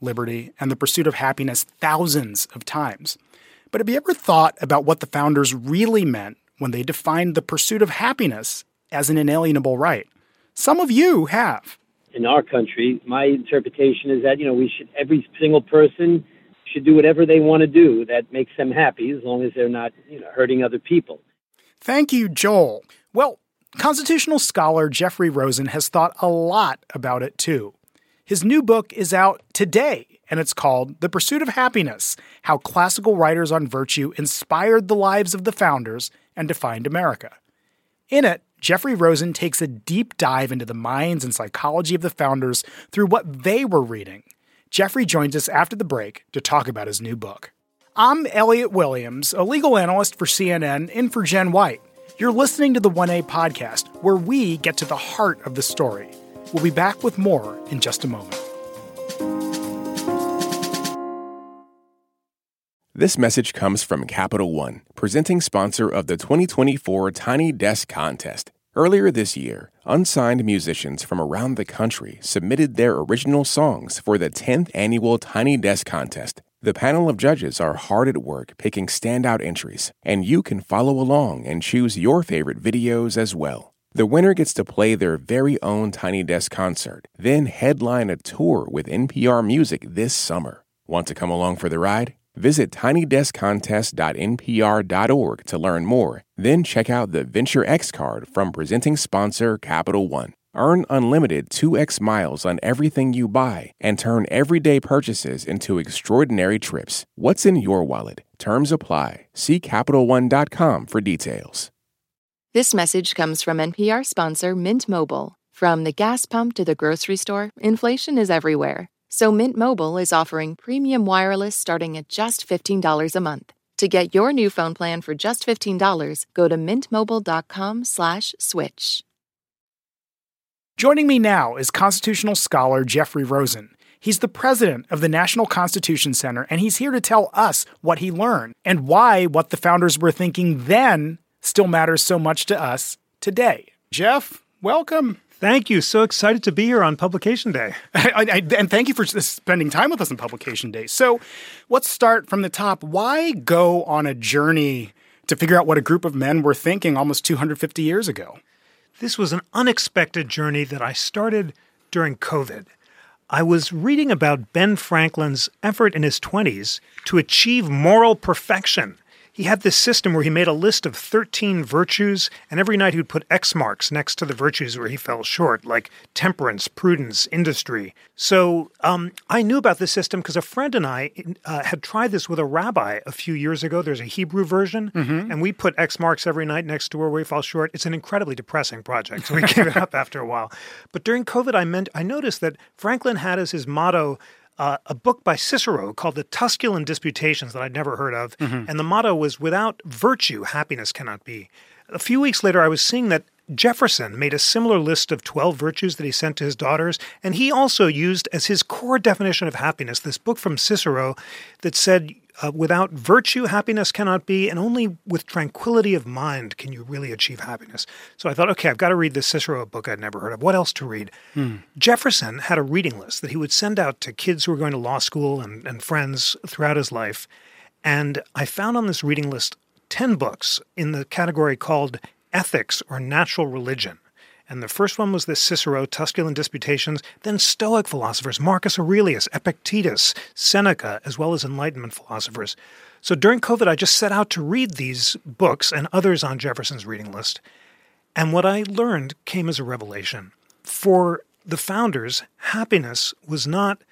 liberty, and the pursuit of happiness thousands of times. But have you ever thought about what the founders really meant when they defined the pursuit of happiness as an inalienable right? Some of you have. In our country, my interpretation is that, you know, we should, every single person should do whatever they want to do that makes them happy as long as they're not, you know, hurting other people. Thank you, Joel. Well, Constitutional scholar Jeffrey Rosen has thought a lot about it too. His new book is out today, and it's called The Pursuit of Happiness How Classical Writers on Virtue Inspired the Lives of the Founders and Defined America. In it, Jeffrey Rosen takes a deep dive into the minds and psychology of the founders through what they were reading. Jeffrey joins us after the break to talk about his new book. I'm Elliot Williams, a legal analyst for CNN in for Jen White. You're listening to the 1A podcast, where we get to the heart of the story. We'll be back with more in just a moment. This message comes from Capital One, presenting sponsor of the 2024 Tiny Desk Contest. Earlier this year, unsigned musicians from around the country submitted their original songs for the 10th annual Tiny Desk Contest. The panel of judges are hard at work picking standout entries, and you can follow along and choose your favorite videos as well. The winner gets to play their very own Tiny Desk concert, then headline a tour with NPR Music this summer. Want to come along for the ride? Visit tinydeskcontest.npr.org to learn more, then check out the Venture X card from presenting sponsor Capital One. Earn unlimited 2x miles on everything you buy and turn everyday purchases into extraordinary trips. What's in your wallet? Terms apply. See CapitalOne.com for details. This message comes from NPR sponsor Mint Mobile. From the gas pump to the grocery store, inflation is everywhere. So Mint Mobile is offering premium wireless starting at just $15 a month. To get your new phone plan for just $15, go to mintmobile.com/switch. Joining me now is constitutional scholar Jeffrey Rosen. He's the president of the National Constitution Center, and he's here to tell us what he learned and why what the founders were thinking then still matters so much to us today. Jeff, welcome. Thank you. So excited to be here on Publication Day. I, I, and thank you for spending time with us on Publication Day. So let's start from the top. Why go on a journey to figure out what a group of men were thinking almost 250 years ago? This was an unexpected journey that I started during COVID. I was reading about Ben Franklin's effort in his 20s to achieve moral perfection he had this system where he made a list of 13 virtues, and every night he would put X marks next to the virtues where he fell short, like temperance, prudence, industry. So um, I knew about this system because a friend and I uh, had tried this with a rabbi a few years ago. There's a Hebrew version, mm-hmm. and we put X marks every night next to where we fall short. It's an incredibly depressing project, so we gave it up after a while. But during COVID, I meant I noticed that Franklin had as his motto uh, a book by Cicero called the Tusculan Disputations that I'd never heard of. Mm-hmm. And the motto was Without virtue, happiness cannot be. A few weeks later, I was seeing that Jefferson made a similar list of 12 virtues that he sent to his daughters, and he also used as his core definition of happiness this book from Cicero that said uh, without virtue, happiness cannot be, and only with tranquility of mind can you really achieve happiness. So I thought, okay, I've got to read this Cicero book I'd never heard of. What else to read? Hmm. Jefferson had a reading list that he would send out to kids who were going to law school and, and friends throughout his life. And I found on this reading list 10 books in the category called Ethics or Natural Religion. And the first one was the Cicero Tusculan Disputations, then Stoic philosophers, Marcus Aurelius, Epictetus, Seneca, as well as Enlightenment philosophers. So during COVID, I just set out to read these books and others on Jefferson's reading list. And what I learned came as a revelation. For the founders, happiness was not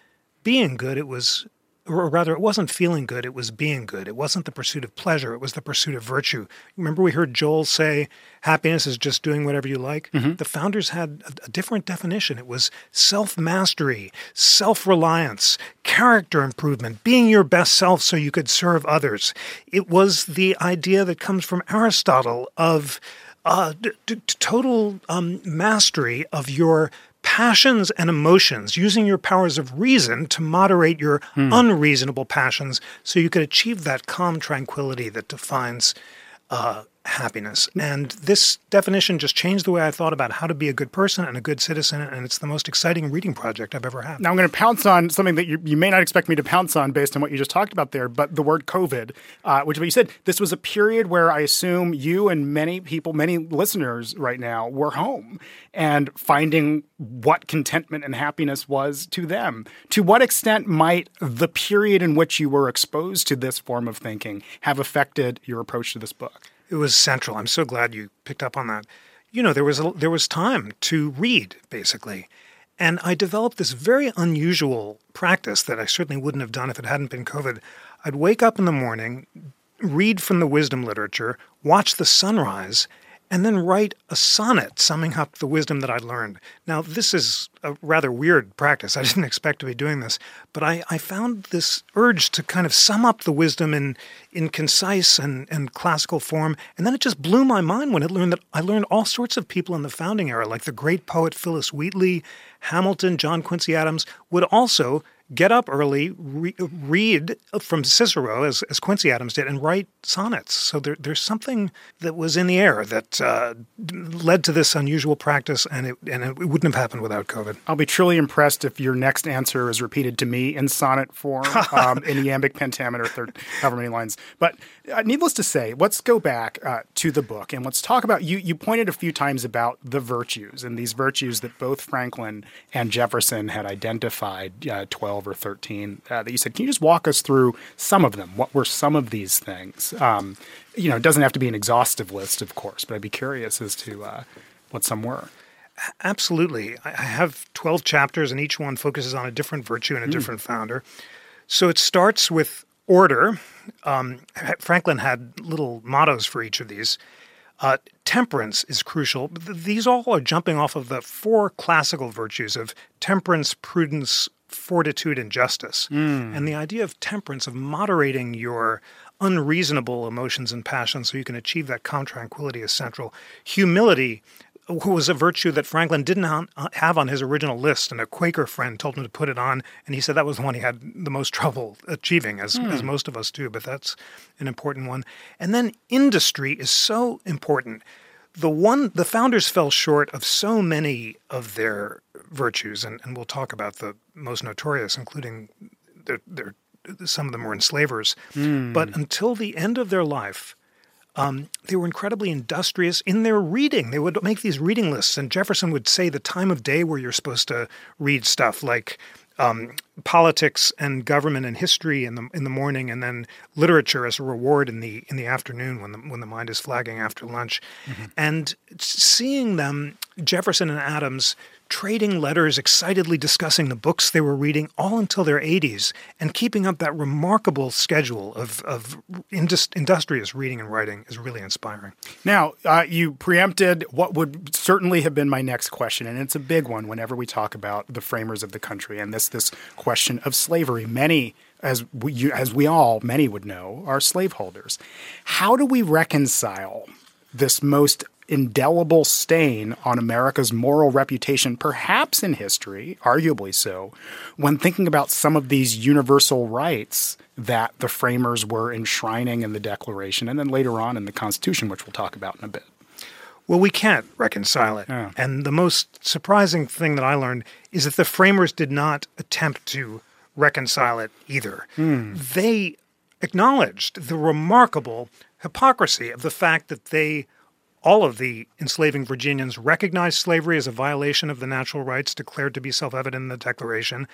being good, it was or rather, it wasn't feeling good, it was being good. It wasn't the pursuit of pleasure, it was the pursuit of virtue. Remember, we heard Joel say, happiness is just doing whatever you like? Mm-hmm. The founders had a, a different definition. It was self mastery, self reliance, character improvement, being your best self so you could serve others. It was the idea that comes from Aristotle of uh, d- d- total um, mastery of your passions and emotions, using your powers of reason to moderate your hmm. unreasonable passions so you could achieve that calm tranquility that defines uh, happiness. And this definition just changed the way I thought about how to be a good person and a good citizen. And it's the most exciting reading project I've ever had. Now, I'm going to pounce on something that you, you may not expect me to pounce on based on what you just talked about there, but the word COVID, uh, which you said this was a period where I assume you and many people, many listeners right now were home and finding what contentment and happiness was to them. To what extent might the period in which you were exposed to this form of thinking have affected your approach to this book? It was central. I'm so glad you picked up on that. You know, there was a, there was time to read basically. And I developed this very unusual practice that I certainly wouldn't have done if it hadn't been COVID. I'd wake up in the morning, read from the wisdom literature, watch the sunrise, and then write a sonnet summing up the wisdom that I learned. Now, this is a rather weird practice. I didn't expect to be doing this, but I, I found this urge to kind of sum up the wisdom in, in concise and, and classical form. And then it just blew my mind when I learned that I learned all sorts of people in the founding era, like the great poet Phillis Wheatley, Hamilton, John Quincy Adams, would also get up early, re- read from Cicero, as, as Quincy Adams did, and write sonnets. So there, there's something that was in the air that uh, led to this unusual practice, and it, and it wouldn't have happened without COVID. I'll be truly impressed if your next answer is repeated to me in sonnet form, um, in iambic pentameter, third, however many lines. But uh, needless to say, let's go back uh, to the book and let's talk about you. You pointed a few times about the virtues and these virtues that both Franklin and Jefferson had identified uh, 12 12 or 13 uh, that you said. Can you just walk us through some of them? What were some of these things? Um, you know, it doesn't have to be an exhaustive list, of course, but I'd be curious as to uh, what some were. Absolutely. I have 12 chapters, and each one focuses on a different virtue and a mm. different founder. So it starts with order. Um, Franklin had little mottos for each of these. Uh, temperance is crucial. These all are jumping off of the four classical virtues of temperance, prudence, fortitude and justice. Mm. And the idea of temperance, of moderating your unreasonable emotions and passions so you can achieve that calm tranquility is central. Humility was a virtue that Franklin didn't have on his original list, and a Quaker friend told him to put it on, and he said that was the one he had the most trouble achieving, as, mm. as most of us do, but that's an important one. And then industry is so important the one the founders fell short of so many of their virtues, and, and we'll talk about the most notorious, including their, their some of them were enslavers. Mm. But until the end of their life, um, they were incredibly industrious in their reading. They would make these reading lists, and Jefferson would say the time of day where you're supposed to read stuff like um, politics and government and history in the in the morning, and then literature as a reward in the in the afternoon when the when the mind is flagging after lunch, mm-hmm. and seeing them Jefferson and Adams trading letters, excitedly discussing the books they were reading, all until their 80s, and keeping up that remarkable schedule of, of indus- industrious reading and writing is really inspiring. Now, uh, you preempted what would certainly have been my next question, and it's a big one whenever we talk about the framers of the country and this this question of slavery. Many as we, as we all, many would know, are slaveholders. How do we reconcile this most indelible stain on America's moral reputation, perhaps in history, arguably so, when thinking about some of these universal rights that the framers were enshrining in the Declaration and then later on in the Constitution, which we'll talk about in a bit. Well, we can't reconcile it. Yeah. And the most surprising thing that I learned is that the framers did not attempt to reconcile it either. Mm. They acknowledged the remarkable hypocrisy of the fact that they all of the enslaving Virginians recognized slavery as a violation of the natural rights declared to be self evident in the Declaration,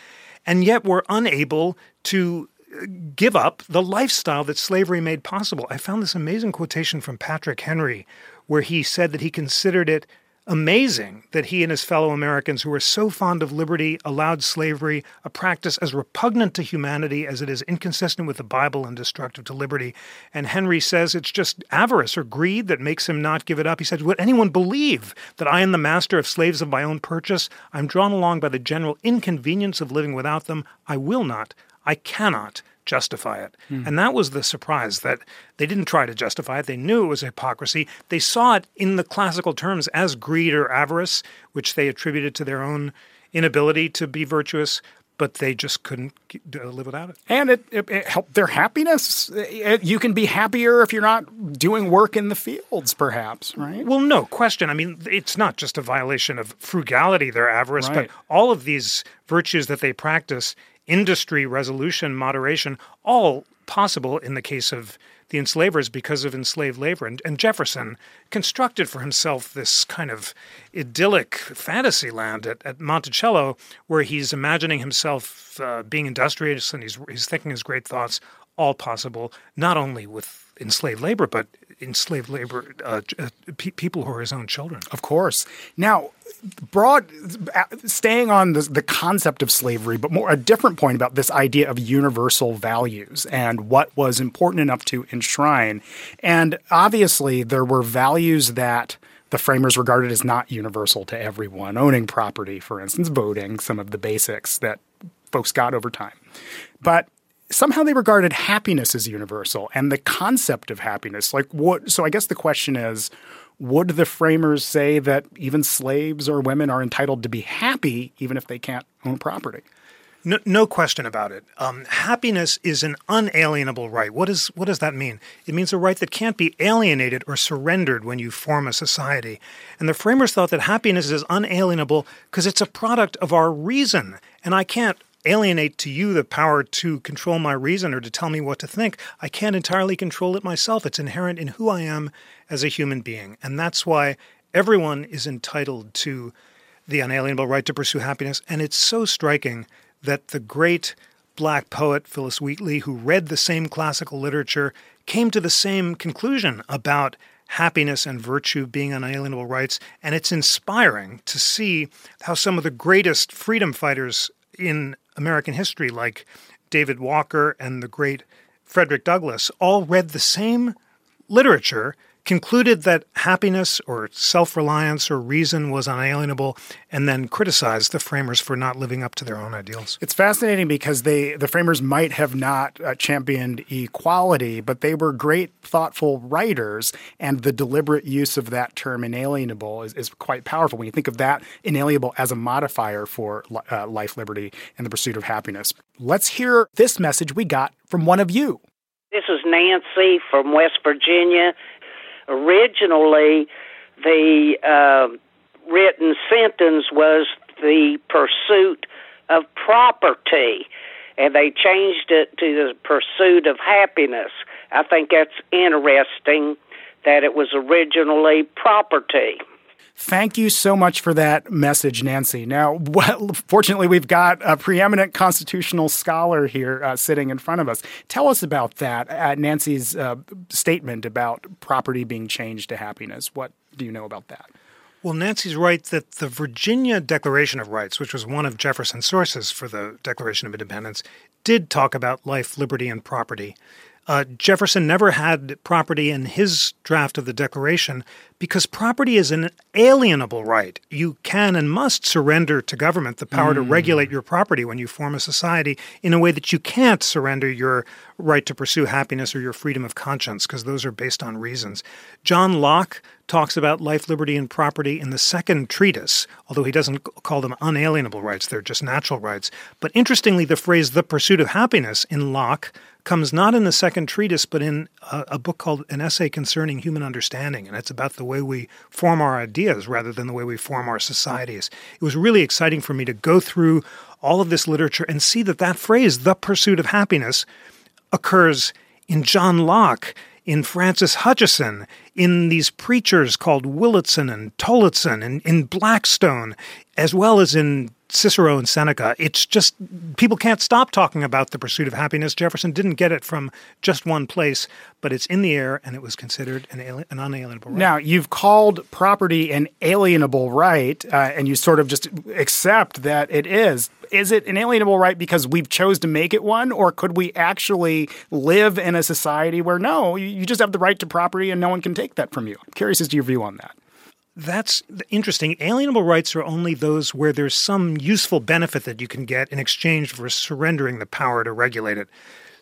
and yet were unable to uh, give up the lifestyle that slavery made possible. I found this amazing quotation from Patrick Henry where he said that he considered it amazing that he and his fellow Americans, who were so fond of liberty, allowed slavery, a practice as repugnant to humanity as it is inconsistent with the Bible and destructive to liberty. And Henry says it's just avarice or greed that makes him not give it up. He says, Would anyone believe that I am the master of slaves of my own purchase? I'm drawn along by the general inconvenience of living without them. I will not, I cannot justify it. Mm. And that was the surprise that they didn't try to justify it. They knew it was hypocrisy. They saw it in the classical terms as greed or avarice, which they attributed to their own inability to be virtuous. But they just couldn't live without it. And it, it, it helped their happiness. It, you can be happier if you're not doing work in the fields, perhaps, right? Well, no question. I mean, it's not just a violation of frugality, their avarice, right. but all of these virtues that they practice industry resolution, moderation, all possible in the case of the enslavers because of enslaved labor. And, and, Jefferson constructed for himself this kind of idyllic fantasy land at, at Monticello where he's imagining himself uh, being industrious and he's, he's thinking his great thoughts, all possible, not only with enslaved labor, but enslaved labor uh, uh, pe- people who are his own children. Of course. Now, broad, uh, staying on the, the concept of slavery, but more a different point about this idea of universal values and what was important enough to enshrine. And obviously, there were values that the framers regarded as not universal to everyone. Owning property, for instance, voting, some of the basics that folks got over time. But somehow they regarded happiness as universal and the concept of happiness. Like what so I guess the question is would the framers say that even slaves or women are entitled to be happy even if they can't own property? No, no question about it. Um, happiness is an unalienable right. What, is, what does that mean? It means a right that can't be alienated or surrendered when you form a society. And the framers thought that happiness is unalienable because it's a product of our reason. And I can't alienate to you the power to control my reason or to tell me what to think. I can't entirely control it myself. It's inherent in who I am as a human being. And that's why everyone is entitled to the unalienable right to pursue happiness. And it's so striking that the great black poet Phillis Wheatley, who read the same classical literature, came to the same conclusion about happiness and virtue being unalienable rights. And it's inspiring to see how some of the greatest freedom fighters in American history, like David Walker and the great Frederick Douglass, all read the same literature concluded that happiness or self reliance or reason was unalienable, and then criticized the framers for not living up to their own ideals. It's fascinating because they the framers might have not uh, championed equality, but they were great, thoughtful writers, and the deliberate use of that term inalienable is, is quite powerful when you think of that inalienable as a modifier for uh, life, liberty, and the pursuit of happiness. Let's hear this message we got from one of you. This is Nancy from West Virginia originally the uh, written sentence was the pursuit of property, and they changed it to the pursuit of happiness. I think that's interesting that it was originally property. Thank you so much for that message, Nancy. Now, well, fortunately, we've got a preeminent constitutional scholar here uh, sitting in front of us. Tell us about that, uh, Nancy's uh, statement about property being changed to happiness. What do you know about that? Well, Nancy's right that the Virginia Declaration of Rights, which was one of Jefferson's sources for the Declaration of Independence, did talk about life, liberty, and property. Uh, Jefferson never had property in his draft of the Declaration because property is an alienable right. You can and must surrender to government the power mm. to regulate your property when you form a society in a way that you can't surrender your right to pursue happiness or your freedom of conscience because those are based on reasons. John Locke talks about life, liberty, and property in the second treatise, although he doesn't call them unalienable rights, they're just natural rights. But interestingly, the phrase the pursuit of happiness in Locke comes not in the second treatise, but in a, a, book called An Essay Concerning Human Understanding. And it's about the way we form our ideas rather than the way we form our societies. It was really exciting for me to go through all of this literature and see that that phrase, the pursuit of happiness, occurs in John Locke, in Francis Hutcheson, in these preachers called Wollaston and Tillotson, and in Blackstone, as well as in Cicero and Seneca. It's just people can't stop talking about the pursuit of happiness. Jefferson didn't get it from just one place, but it's in the air and it was considered an, alien, an unalienable right. Now, you've called property an alienable right, uh, and you sort of just accept that it is. Is it an alienable right because we've chose to make it one, or could we actually live in a society where no, you just have the right to property and no one can take that from you? I'm curious as to your view on that. That's interesting. Alienable rights are only those where there's some useful benefit that you can get in exchange for surrendering the power to regulate it.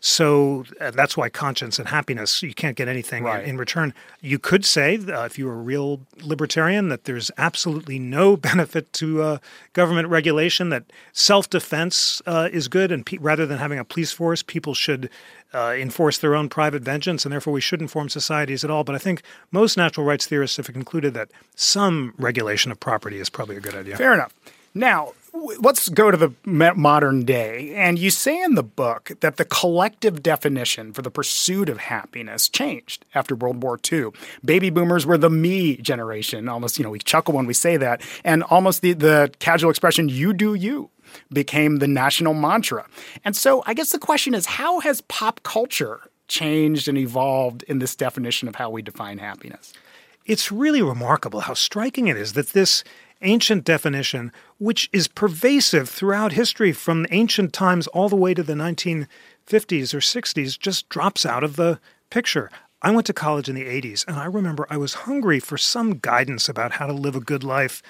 So uh, that's why conscience and happiness, you can't get anything right. in, in, return. You could say, uh, if you were a real libertarian, that there's absolutely no benefit to uh, government regulation, that self defense uh, is good, and pe- rather than having a police force, people should uh, enforce their own private vengeance, and therefore we shouldn't form societies at all. But I think most natural rights theorists have concluded that some regulation of property is probably a good idea. Fair enough. Now, let's go to the modern day. And you say in the book that the collective definition for the pursuit of happiness changed after World War II. Baby boomers were the me generation. Almost, you know, we chuckle when we say that. And almost the, the casual expression, you do you became the national mantra. And so I guess the question is how has pop culture changed and evolved in this definition of how we define happiness? It's really remarkable how striking it is that this ancient definition, which is pervasive throughout history from ancient times all the way to the 1950s or 60s, just drops out of the picture. I went to college in the 80s, and I remember I was hungry for some guidance about how to live a good life.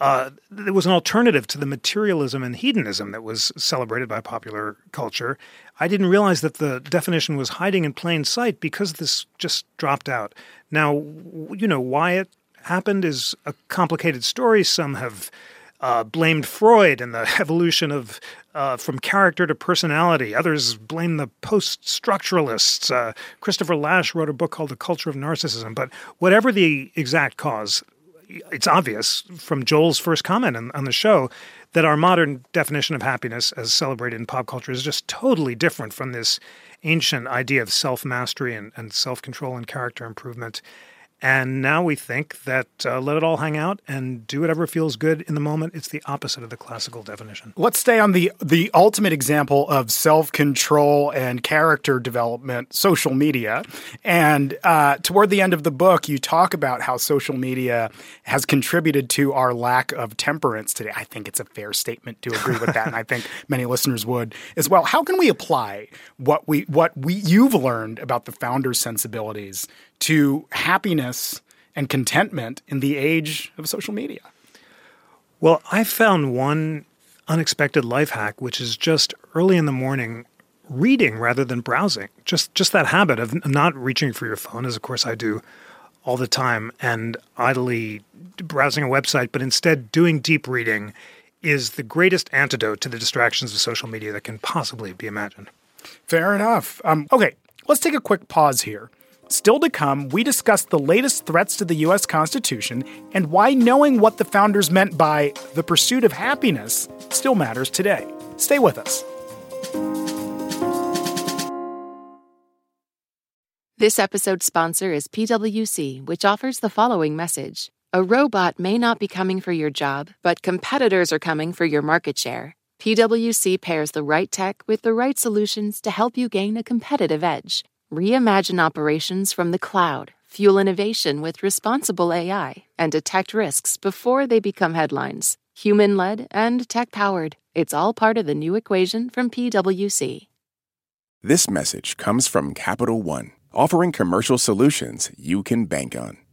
Uh, there was an alternative to the materialism and hedonism that was celebrated by popular culture. I didn't realize that the definition was hiding in plain sight because this just dropped out. Now, you know, why it happened is a complicated story. Some have uh, blamed Freud and the evolution of uh, from character to personality. Others blame the post structuralists. Uh, Christopher Lasch wrote a book called The Culture of Narcissism. But whatever the exact cause, it's obvious from Joel's first comment on, on the show that our modern definition of happiness, as celebrated in pop culture, is just totally different from this ancient idea of self mastery and, and self control and character improvement. And now we think that uh, let it all hang out and do whatever feels good in the moment. It's the opposite of the classical definition. Let's stay on the the ultimate example of self control and character development, social media. And uh, toward the end of the book, you talk about how social media has contributed to our lack of temperance today. I think it's a fair statement to agree with that, and I think many listeners would as well. How can we apply what we what we you've learned about the founder's sensibilities to happiness and contentment in the age of social media? Well, I found one unexpected life hack, which is just early in the morning reading rather than browsing. Just just that habit of not reaching for your phone, as of course I do all the time, and idly browsing a website, but instead doing deep reading is the greatest antidote to the distractions of social media that can possibly be imagined. Fair enough. Um, okay, let's take a quick pause here. Still to come, we discuss the latest threats to the U.S. Constitution and why knowing what the founders meant by the pursuit of happiness still matters today. Stay with us. This episode's sponsor is PWC, which offers the following message A robot may not be coming for your job, but competitors are coming for your market share. PWC pairs the right tech with the right solutions to help you gain a competitive edge. Reimagine operations from the cloud, fuel innovation with responsible AI, and detect risks before they become headlines. Human led and tech powered. It's all part of the new equation from PWC. This message comes from Capital One, offering commercial solutions you can bank on.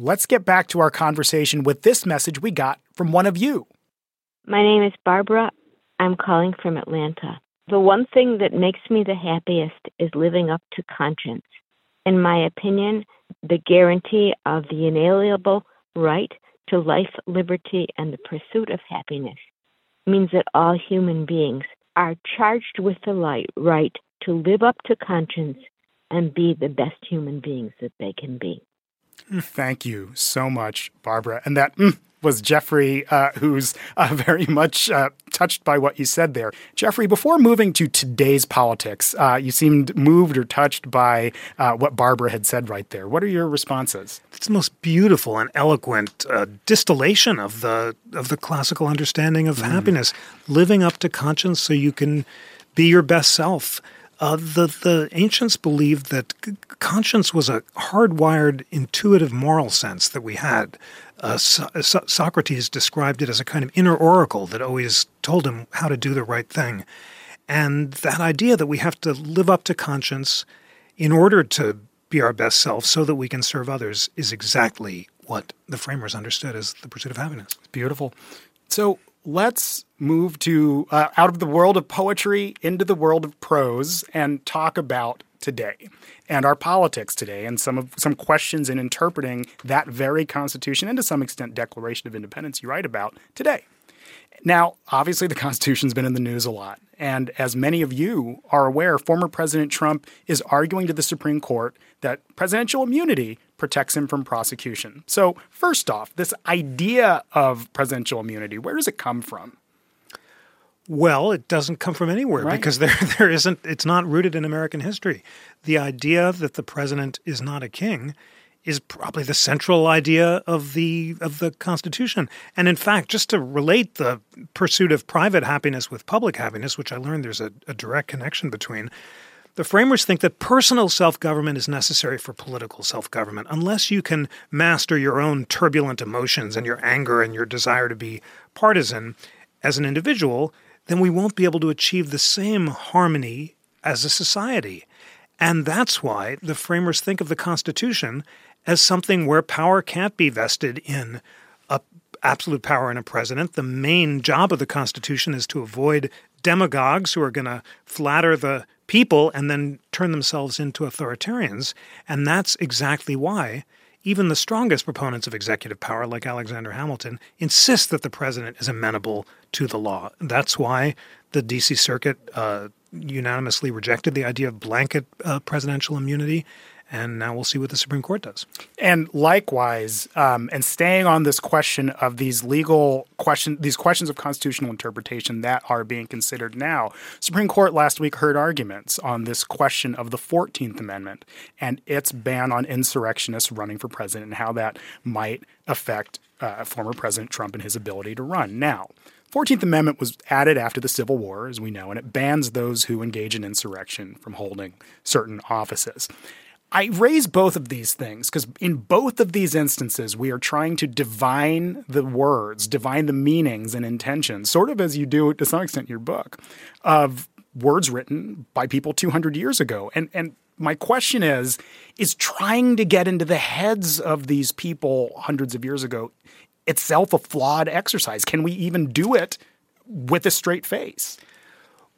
Let's get back to our conversation with this message we got from one of you. My name is Barbara. I'm calling from Atlanta. The one thing that makes me the happiest is living up to conscience. In my opinion, the guarantee of the inalienable right to life, liberty, and the pursuit of happiness means that all human beings are charged with the light, right to live up to conscience and be the best human beings that they can be. Thank you so much, Barbara. And that mm, was Jeffrey, uh, who's uh, very much uh, touched by what you said there. Jeffrey, before moving to today's politics, uh, you seemed moved or touched by uh, what Barbara had said right there. What are your responses? It's the most beautiful and eloquent uh, distillation of the of the classical understanding of mm. happiness, living up to conscience so you can be your best self. Uh, the the ancients believed that conscience was a hardwired, intuitive moral sense that we had. Uh, so- so- Socrates described it as a kind of inner oracle that always told him how to do the right thing, and that idea that we have to live up to conscience in order to be our best self, so that we can serve others, is exactly what the framers understood as the pursuit of happiness. Beautiful. So let's move to uh, out of the world of poetry into the world of prose and talk about today and our politics today and some of some questions in interpreting that very constitution and to some extent declaration of independence you write about today now obviously the constitution's been in the news a lot and as many of you are aware former president trump is arguing to the supreme court that presidential immunity protects him from prosecution. So, first off, this idea of presidential immunity, where does it come from? Well, it doesn't come from anywhere right. because there there isn't it's not rooted in American history. The idea that the president is not a king is probably the central idea of the of the Constitution. And in fact, just to relate the pursuit of private happiness with public happiness, which I learned there's a, a direct connection between, the framers think that personal self government is necessary for political self government. Unless you can master your own turbulent emotions and your anger and your desire to be partisan as an individual, then we won't be able to achieve the same harmony as a society. And that's why the framers think of the Constitution as something where power can't be vested in a absolute power in a president. The main job of the Constitution is to avoid demagogues who are going to flatter the people and then turn themselves into authoritarians. And that's exactly why even the strongest proponents of executive power, like Alexander Hamilton, insist that the president is amenable to the law. That's why the D.C. Circuit uh, unanimously rejected the idea of blanket uh, presidential immunity and now we'll see what the Supreme Court does. And likewise, um, and staying on this question of these legal question, these questions of constitutional interpretation that are being considered now, Supreme Court last week heard arguments on this question of the Fourteenth Amendment and its ban on insurrectionists running for president and how that might affect uh, former President Trump and his ability to run. Now. 14th Amendment was added after the Civil War, as we know, and it bans those who engage in insurrection from holding certain offices. I raise both of these things because in both of these instances, we are trying to divine the words, divine the meanings and intentions, sort of as you do to some extent in your book, of words written by people 200 years ago. And, and my question is is trying to get into the heads of these people hundreds of years ago itself a flawed exercise? Can we even do it with a straight face?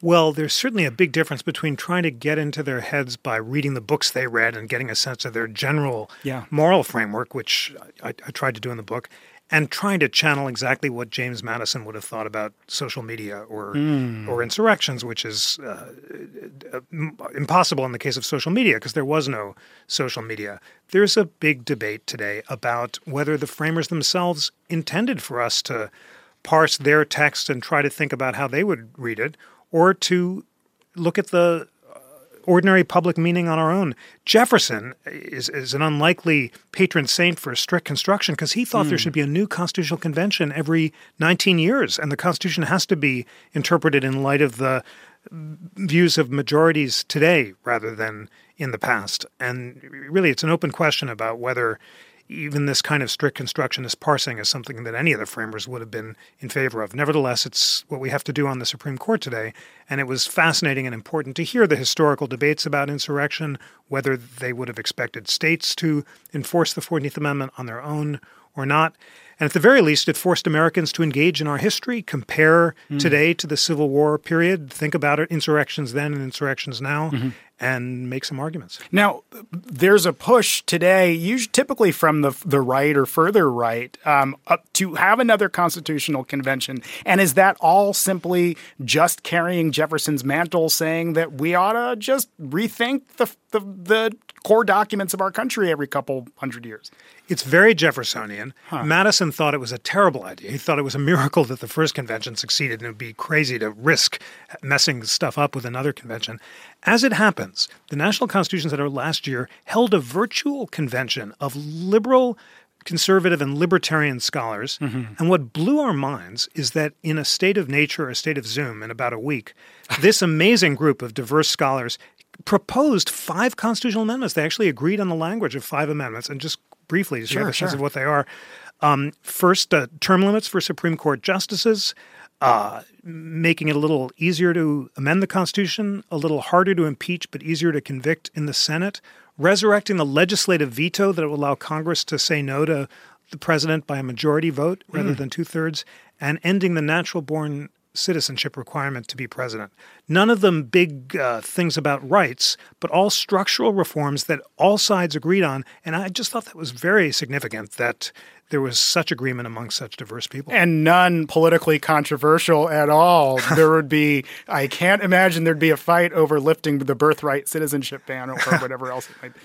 Well, there's certainly a big difference between trying to get into their heads by reading the books they read and getting a sense of their general yeah. moral framework, which I, I, tried to do in the book, and trying to channel exactly what James Madison would have thought about social media or mm. or insurrections, which is uh, uh, impossible in the case of social media because there was no social media. There's a big debate today about whether the framers themselves intended for us to parse their text and try to think about how they would read it or to look at the uh, ordinary public meaning on our own. Jefferson is, is an unlikely patron saint for strict construction because he thought mm. there hmm. should be a new constitutional convention every 19 years, and the Constitution has to be interpreted in light of the views of majorities today rather than in the past. And really, it's an open question about whether even this kind of strict constructionist parsing is something that any of the framers would have been in favor of. Nevertheless, it's what we have to do on the Supreme Court today. And it was fascinating and important to hear the historical debates about insurrection, whether they would have expected states to enforce the 14th Amendment on their own or not. And at the very least, it forced Americans to engage in our history, compare mm. today to the Civil War period, think about it, insurrections then and insurrections now, mm-hmm. And make some arguments. Now, there's a push today, usually typically from the the right or further right, um, to have another constitutional convention. And is that all simply just carrying Jefferson's mantle, saying that we ought to just rethink the the, the core documents of our country every couple hundred years? It's very Jeffersonian. Huh. Madison thought it was a terrible idea. He thought it was a miracle that the first convention succeeded, and it would be crazy to risk messing stuff up with another convention. As it happens, the National Constitution Center last year held a virtual convention of liberal, conservative, and libertarian scholars. Mm-hmm. And what blew our minds is that in a state of nature, a state of Zoom, in about a week, this amazing group of diverse scholars proposed five constitutional amendments. They actually agreed on the language of five amendments and just briefly so sure, you have a sure. sense of what they are. Um, first, uh, term limits for Supreme Court justices, uh, making it a little easier to amend the Constitution, a little harder to impeach, but easier to convict in the Senate, resurrecting the legislative veto that will allow Congress to say no to the president by a majority vote rather mm. than two thirds, and ending the natural born citizenship requirement to be president. None of them big uh, things about rights, but all structural reforms that all sides agreed on. And I just thought that was very significant that there was such agreement among such diverse people. And none politically controversial at all. there would be, I can't imagine there'd be a fight over lifting the birthright citizenship ban or whatever else it might be.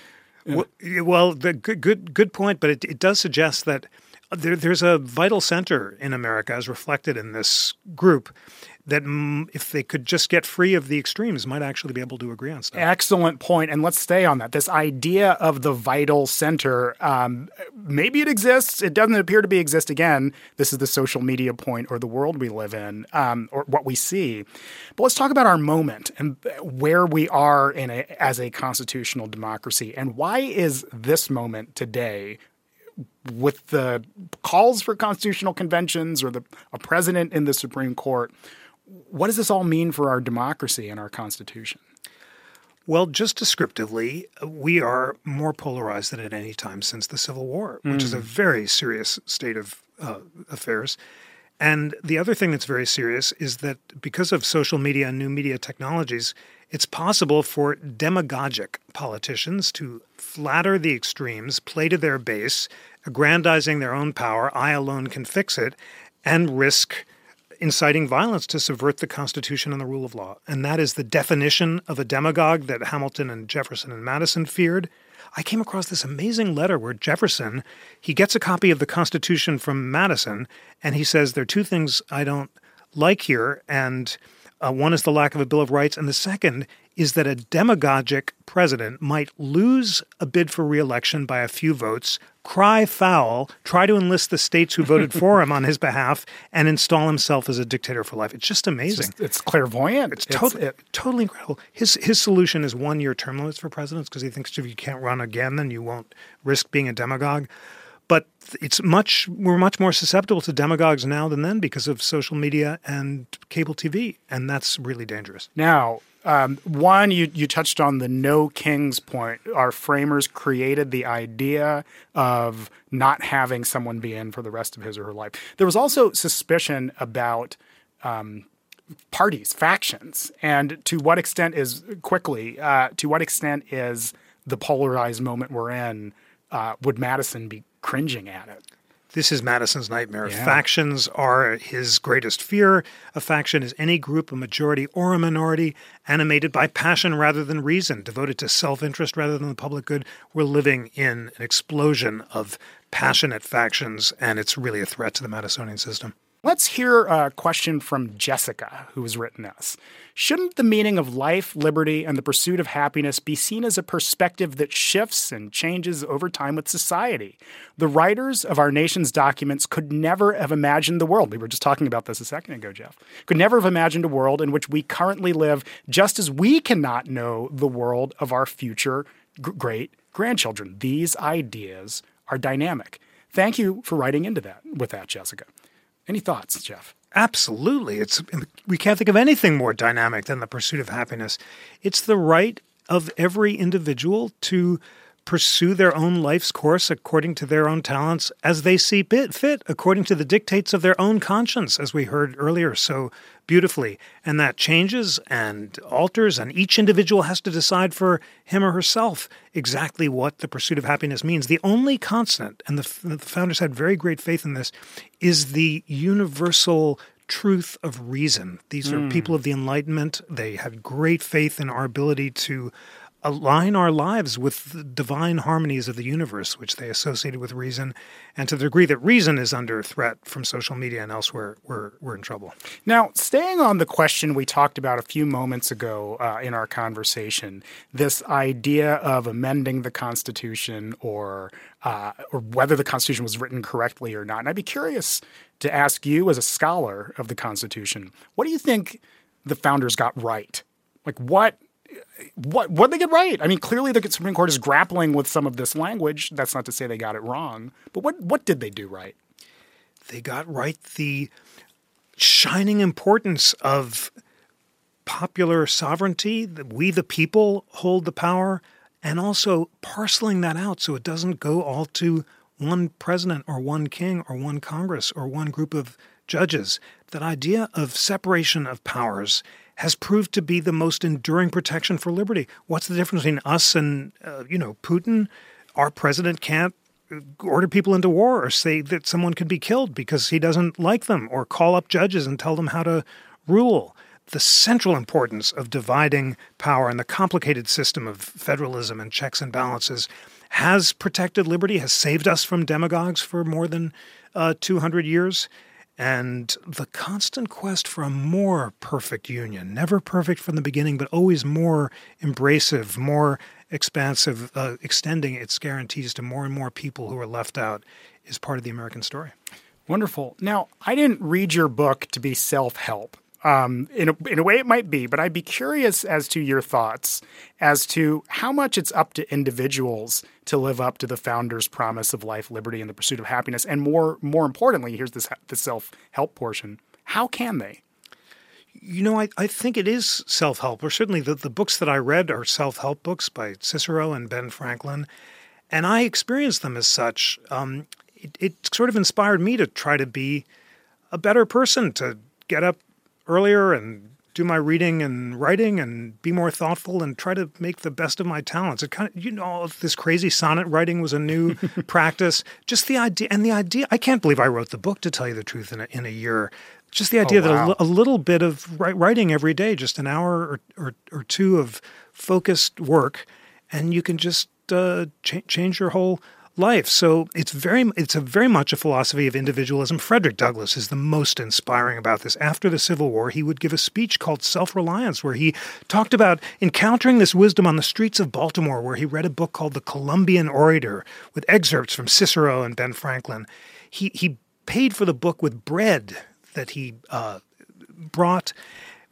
Yeah. Well, the good, good, good point, but it, it does suggest that there, there's a vital center in America, as reflected in this group, that if they could just get free of the extremes, might actually be able to agree on stuff. Excellent point, and let's stay on that. This idea of the vital center, um, maybe it exists. It doesn't appear to be exist again. This is the social media point, or the world we live in, um, or what we see. But let's talk about our moment and where we are in a, as a constitutional democracy, and why is this moment today with the calls for constitutional conventions or the a president in the Supreme Court, what does this all mean for our democracy and our Constitution? Well, just descriptively, we are more polarized than at any time since the Civil War, which mm. is a mm. very serious state of uh, affairs. And the other thing that's very serious is that because of social media and new media technologies, it's possible for demagogic politicians to flatter the extremes, play to their base, aggrandizing their own power, I alone can fix it, and risk inciting violence to subvert the Constitution and the rule of law. And that is the definition of a demagogue that Hamilton and Jefferson and Madison feared. I came across this amazing letter where Jefferson, he gets a copy of the Constitution from Madison, and he says, There are two things I don't like here, and uh, one is the lack of a Bill of Rights, and the second is that a demagogic president might lose a bid for reelection by a few votes, cry foul, try to enlist the states who voted for him on his behalf, and install himself as a dictator for life. It's just amazing. It's, just, it's clairvoyant. It's, it's totally, it, totally incredible. His his solution is one year term limits for presidents because he thinks if you can't run again, then you won't risk being a demagogue. But it's much we're much more susceptible to demagogues now than then because of social media and cable TV, and that's really dangerous. Now, um, one, you, you touched on the no kings point. Our framers created the idea of not having someone be in for the rest of his or her life. There was also suspicion about um, parties, factions, and to what extent is quickly, uh, to what extent is the polarized moment we're in? Uh, would Madison be cringing at it? This is Madison's nightmare. Yeah. Factions are his greatest fear. A faction is any group, a majority or a minority, animated by passion rather than reason, devoted to self interest rather than the public good. We're living in an explosion of passionate factions, and it's really a threat to the Madisonian system. Let's hear a question from Jessica, who has written us. Shouldn't the meaning of life, liberty, and the pursuit of happiness be seen as a perspective that shifts and changes over time with society? The writers of our nation's documents could never have imagined the world. We were just talking about this a second ago, Jeff. Could never have imagined a world in which we currently live, just as we cannot know the world of our future great grandchildren. These ideas are dynamic. Thank you for writing into that with that, Jessica. Any thoughts, Jeff? Absolutely. It's we can't think of anything more dynamic than the pursuit of happiness. It's the right of every individual to pursue their own life's course according to their own talents as they see fit, according to the dictates of their own conscience, as we heard earlier so beautifully. And that changes and alters, and each individual has to decide for him or herself exactly what the pursuit of happiness means. The only constant, and the, the founders had very great faith in this, is the universal truth of reason. These are mm. people of the Enlightenment. They had great faith in our ability to align our lives with the divine harmonies of the universe, which they associated with reason. And to the degree that reason is under threat from social media and elsewhere, we're, we're in trouble. Now, staying on the question we talked about a few moments ago uh, in our conversation, this idea of amending the Constitution or uh, or whether the Constitution was written correctly or not. And I'd be curious to ask you, as a scholar of the Constitution, what do you think the founders got right? Like, what what what they get right? I mean, clearly the Supreme Court is grappling with some of this language. That's not to say they got it wrong, but what what did they do right? They got right the shining importance of popular sovereignty. That we, the people, hold the power, and also parceling that out so it doesn't go all to one president or one king or one Congress or one group of judges. That idea of separation of powers has proved to be the most enduring protection for liberty. What's the difference between us and, uh, you know, Putin? Our president can't order people into war or say that someone could be killed because he doesn't like them or call up judges and tell them how to rule. The central importance of dividing power and the complicated system of federalism and checks and balances has protected liberty, has saved us from demagogues for more than uh, 200 years and the constant quest for a more perfect union, never perfect from the beginning, but always more embracive, more expansive, uh, extending its guarantees to more and more people who are left out, is part of the American story. Wonderful. Now, I didn't read your book to be self help. Um, in, a, in a way, it might be, but I'd be curious as to your thoughts as to how much it's up to individuals to live up to the founder's promise of life, liberty, and the pursuit of happiness. And more, more importantly, here's this the self help portion. How can they? You know, I, I think it is self help, or certainly the, the books that I read are self help books by Cicero and Ben Franklin. And I experienced them as such. Um, it, it sort of inspired me to try to be a better person, to get up earlier and do my reading and writing and be more thoughtful and try to make the best of my talents. It kind of, you know, this crazy sonnet writing was a new practice. Just the idea, and the idea, I can't believe I wrote the book to tell you the truth in a, in a year. Just the idea oh, wow. that a, a, little bit of writing every day, just an hour or, or, or two of focused work, and you can just uh, ch- change your whole life. So it's very it's a very much a philosophy of individualism. Frederick Douglass is the most inspiring about this. After the Civil War, he would give a speech called Self-Reliance where he talked about encountering this wisdom on the streets of Baltimore where he read a book called The Columbian Orator with excerpts from Cicero and Ben Franklin. He he paid for the book with bread that he uh, brought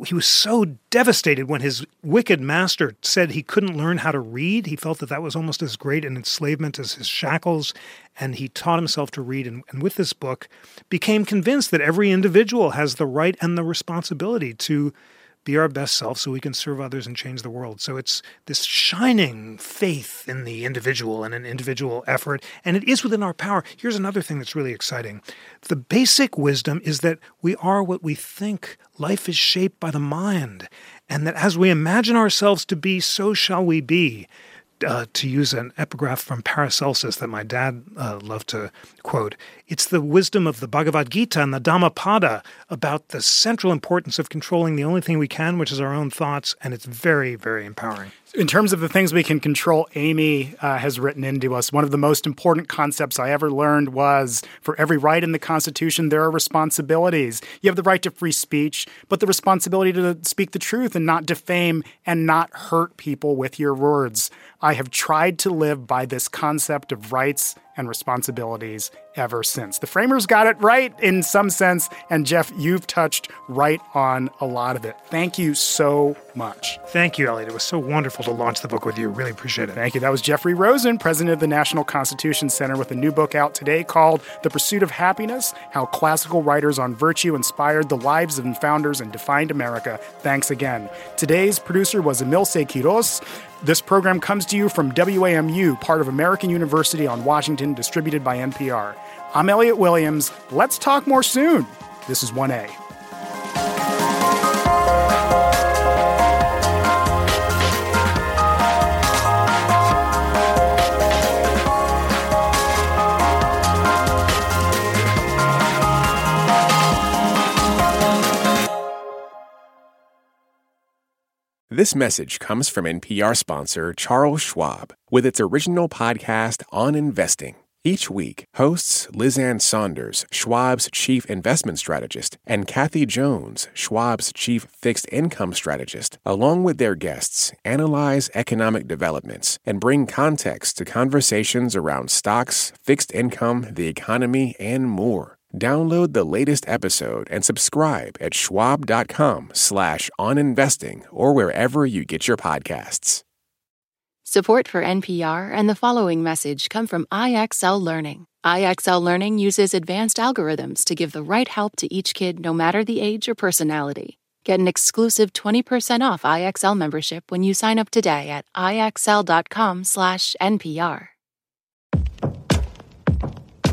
he was so devastated when his wicked master said he couldn't learn how to read. He felt that that was almost as great an enslavement as his shackles, and he taught himself to read. And, and with this book, became convinced that every individual has the right and the responsibility to be our best self so we can serve others and change the world. So it's this shining faith in the individual and an individual effort, and it is within our power. Here's another thing that's really exciting the basic wisdom is that we are what we think, life is shaped by the mind, and that as we imagine ourselves to be, so shall we be uh, to use an epigraph from Paracelsus that my dad uh, loved to quote, it's the wisdom of the Bhagavad Gita and the Dhammapada about the central importance of controlling the only thing we can, which is our own thoughts, and it's very, very empowering. In terms of the things we can control, Amy uh, has written into us. One of the most important concepts I ever learned was for every right in the Constitution, there are responsibilities. You have the right to free speech, but the responsibility to speak the truth and not defame and not hurt people with your words. I have tried to live by this concept of rights and responsibilities ever since. The framers got it right in some sense, and Jeff, you've touched right on a lot of it. Thank you so much. Thank you, Elliot. It was so wonderful to launch the book with you. Really appreciate it. Thank you. That was Jeffrey Rosen, president of the National Constitution Center, with a new book out today called The Pursuit of Happiness How Classical Writers on Virtue Inspired the Lives of Founders and Defined America. Thanks again. Today's producer was Emilce Quiros. This program comes to you from WAMU, part of American University on Washington, distributed by NPR. I'm Elliot Williams. Let's talk more soon. This is 1A. This message comes from NPR sponsor Charles Schwab with its original podcast on investing. Each week, hosts Liz Ann Sonders, Schwab's chief investment strategist, and Kathy Jones, Schwab's chief fixed income strategist, along with their guests, analyze economic developments and bring context to conversations around stocks, fixed income, the economy, and more. Download the latest episode and subscribe at schwab.com slash oninvesting or wherever you get your podcasts. Support for NPR and the following message come from IXL Learning. IXL Learning uses advanced algorithms to give the right help to each kid no matter the age or personality. Get an exclusive 20% off IXL membership when you sign up today at IXL.com/NPR.